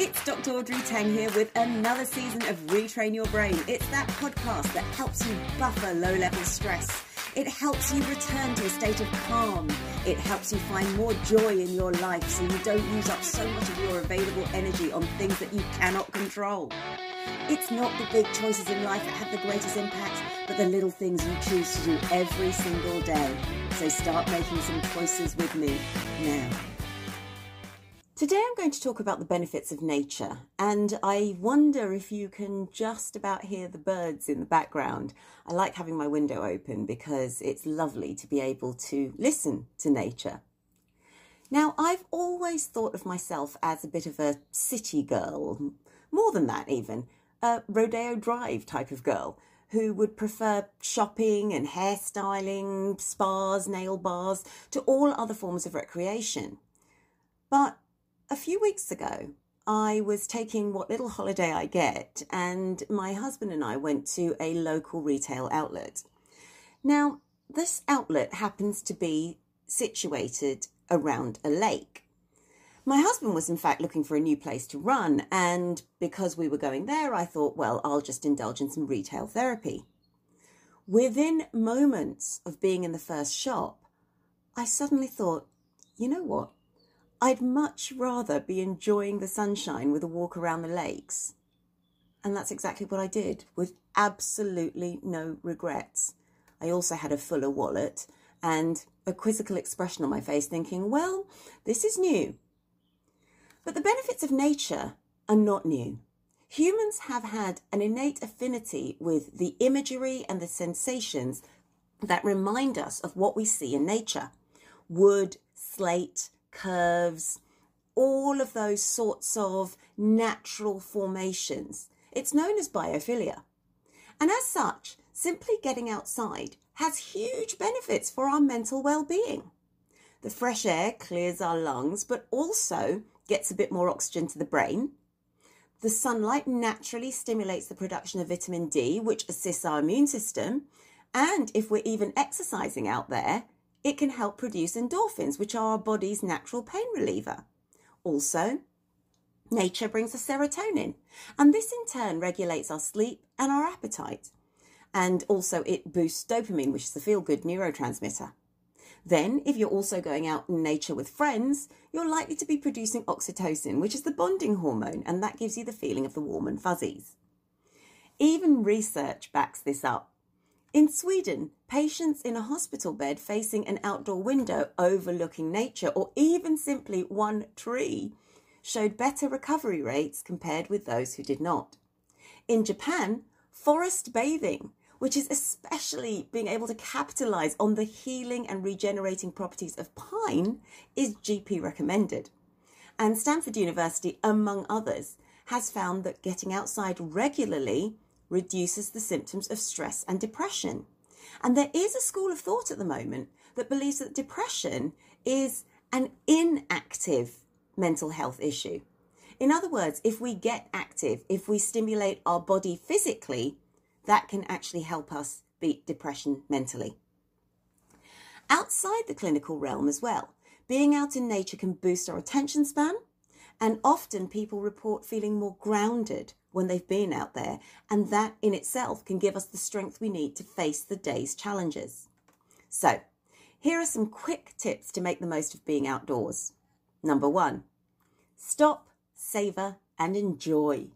It's Dr. Audrey Tang here with another season of Retrain Your Brain. It's that podcast that helps you buffer low level stress. It helps you return to a state of calm. It helps you find more joy in your life so you don't use up so much of your available energy on things that you cannot control. It's not the big choices in life that have the greatest impact, but the little things you choose to do every single day. So start making some choices with me now. Today I'm going to talk about the benefits of nature, and I wonder if you can just about hear the birds in the background. I like having my window open because it's lovely to be able to listen to nature. Now, I've always thought of myself as a bit of a city girl, more than that, even, a Rodeo Drive type of girl who would prefer shopping and hairstyling, spas, nail bars to all other forms of recreation. But a few weeks ago, I was taking what little holiday I get, and my husband and I went to a local retail outlet. Now, this outlet happens to be situated around a lake. My husband was, in fact, looking for a new place to run, and because we were going there, I thought, well, I'll just indulge in some retail therapy. Within moments of being in the first shop, I suddenly thought, you know what? I'd much rather be enjoying the sunshine with a walk around the lakes. And that's exactly what I did with absolutely no regrets. I also had a fuller wallet and a quizzical expression on my face, thinking, well, this is new. But the benefits of nature are not new. Humans have had an innate affinity with the imagery and the sensations that remind us of what we see in nature wood, slate, curves, all of those sorts of natural formations. It's known as biophilia. And as such, simply getting outside has huge benefits for our mental well-being. The fresh air clears our lungs, but also gets a bit more oxygen to the brain. The sunlight naturally stimulates the production of vitamin D, which assists our immune system. And if we're even exercising out there, it can help produce endorphins, which are our body's natural pain reliever. Also, nature brings us serotonin, and this in turn regulates our sleep and our appetite. And also, it boosts dopamine, which is the feel good neurotransmitter. Then, if you're also going out in nature with friends, you're likely to be producing oxytocin, which is the bonding hormone, and that gives you the feeling of the warm and fuzzies. Even research backs this up. In Sweden, patients in a hospital bed facing an outdoor window overlooking nature or even simply one tree showed better recovery rates compared with those who did not. In Japan, forest bathing, which is especially being able to capitalize on the healing and regenerating properties of pine, is GP recommended. And Stanford University, among others, has found that getting outside regularly reduces the symptoms of stress and depression. And there is a school of thought at the moment that believes that depression is an inactive mental health issue. In other words, if we get active, if we stimulate our body physically, that can actually help us beat depression mentally. Outside the clinical realm as well, being out in nature can boost our attention span, and often people report feeling more grounded when they've been out there, and that in itself can give us the strength we need to face the day's challenges. So, here are some quick tips to make the most of being outdoors. Number one, stop, savor, and enjoy.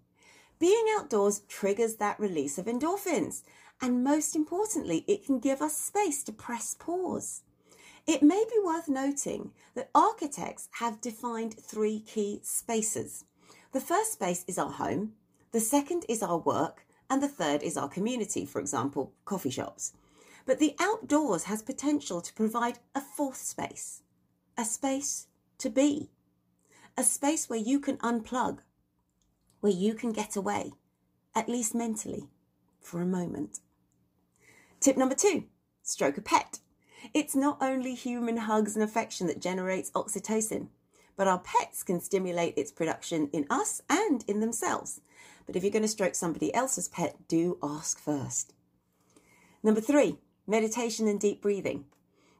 Being outdoors triggers that release of endorphins, and most importantly, it can give us space to press pause. It may be worth noting that architects have defined three key spaces. The first space is our home, the second is our work, and the third is our community, for example, coffee shops. But the outdoors has potential to provide a fourth space, a space to be, a space where you can unplug, where you can get away, at least mentally, for a moment. Tip number two stroke a pet. It's not only human hugs and affection that generates oxytocin, but our pets can stimulate its production in us and in themselves. But if you're going to stroke somebody else's pet, do ask first. Number three, meditation and deep breathing.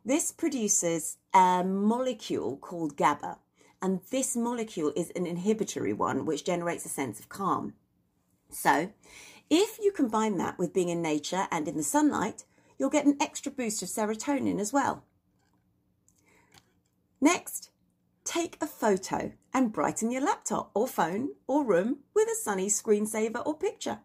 This produces a molecule called GABA, and this molecule is an inhibitory one, which generates a sense of calm. So, if you combine that with being in nature and in the sunlight, you'll get an extra boost of serotonin as well. Next, take a photo and brighten your laptop or phone or room with a sunny screensaver or picture.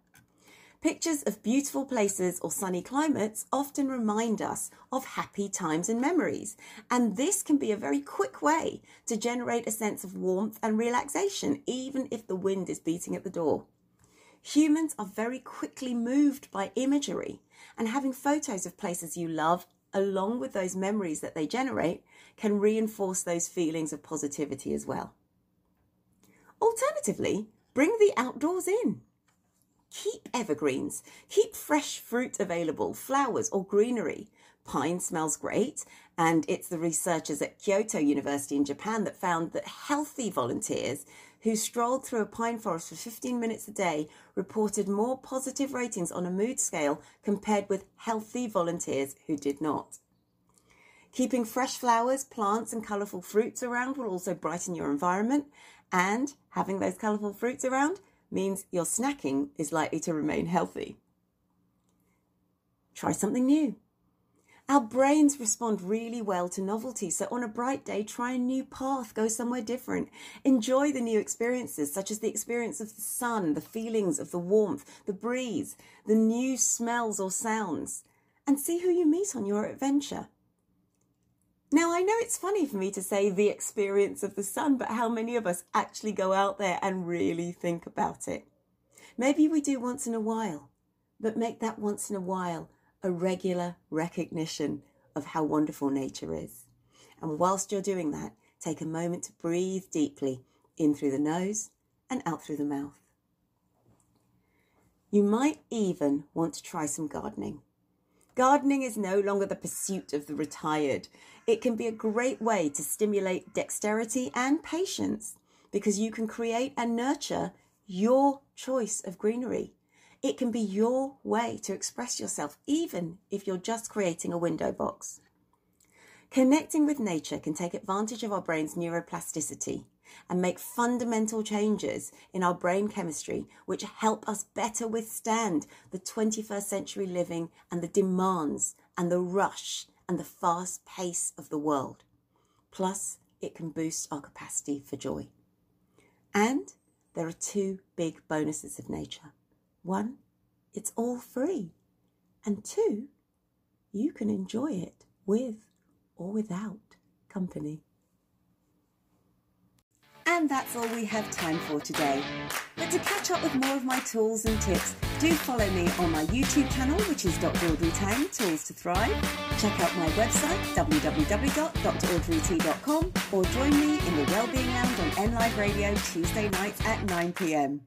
Pictures of beautiful places or sunny climates often remind us of happy times and memories, and this can be a very quick way to generate a sense of warmth and relaxation, even if the wind is beating at the door. Humans are very quickly moved by imagery, and having photos of places you love, along with those memories that they generate, can reinforce those feelings of positivity as well. Alternatively, bring the outdoors in. Keep evergreens. Keep fresh fruit available, flowers or greenery. Pine smells great, and it's the researchers at Kyoto University in Japan that found that healthy volunteers who strolled through a pine forest for 15 minutes a day reported more positive ratings on a mood scale compared with healthy volunteers who did not. Keeping fresh flowers, plants, and colourful fruits around will also brighten your environment, and having those colourful fruits around means your snacking is likely to remain healthy. Try something new. Our brains respond really well to novelty, so on a bright day, try a new path, go somewhere different. Enjoy the new experiences, such as the experience of the sun, the feelings of the warmth, the breeze, the new smells or sounds, and see who you meet on your adventure. Now, I know it's funny for me to say the experience of the sun, but how many of us actually go out there and really think about it? Maybe we do once in a while, but make that once in a while a regular recognition of how wonderful nature is. And whilst you're doing that, take a moment to breathe deeply in through the nose and out through the mouth. You might even want to try some gardening. Gardening is no longer the pursuit of the retired. It can be a great way to stimulate dexterity and patience because you can create and nurture your choice of greenery. It can be your way to express yourself, even if you're just creating a window box. Connecting with nature can take advantage of our brain's neuroplasticity and make fundamental changes in our brain chemistry, which help us better withstand the 21st century living and the demands and the rush and the fast pace of the world. Plus, it can boost our capacity for joy. And there are two big bonuses of nature. One, it's all free. And two, you can enjoy it with or without company. And that's all we have time for today. But to catch up with more of my tools and tips, do follow me on my YouTube channel, which is Dr. Audrey Tang, Tools to Thrive. Check out my website, www.draudreyt.com, or join me in the Wellbeing Lounge on NLive Radio Tuesday nights at 9pm.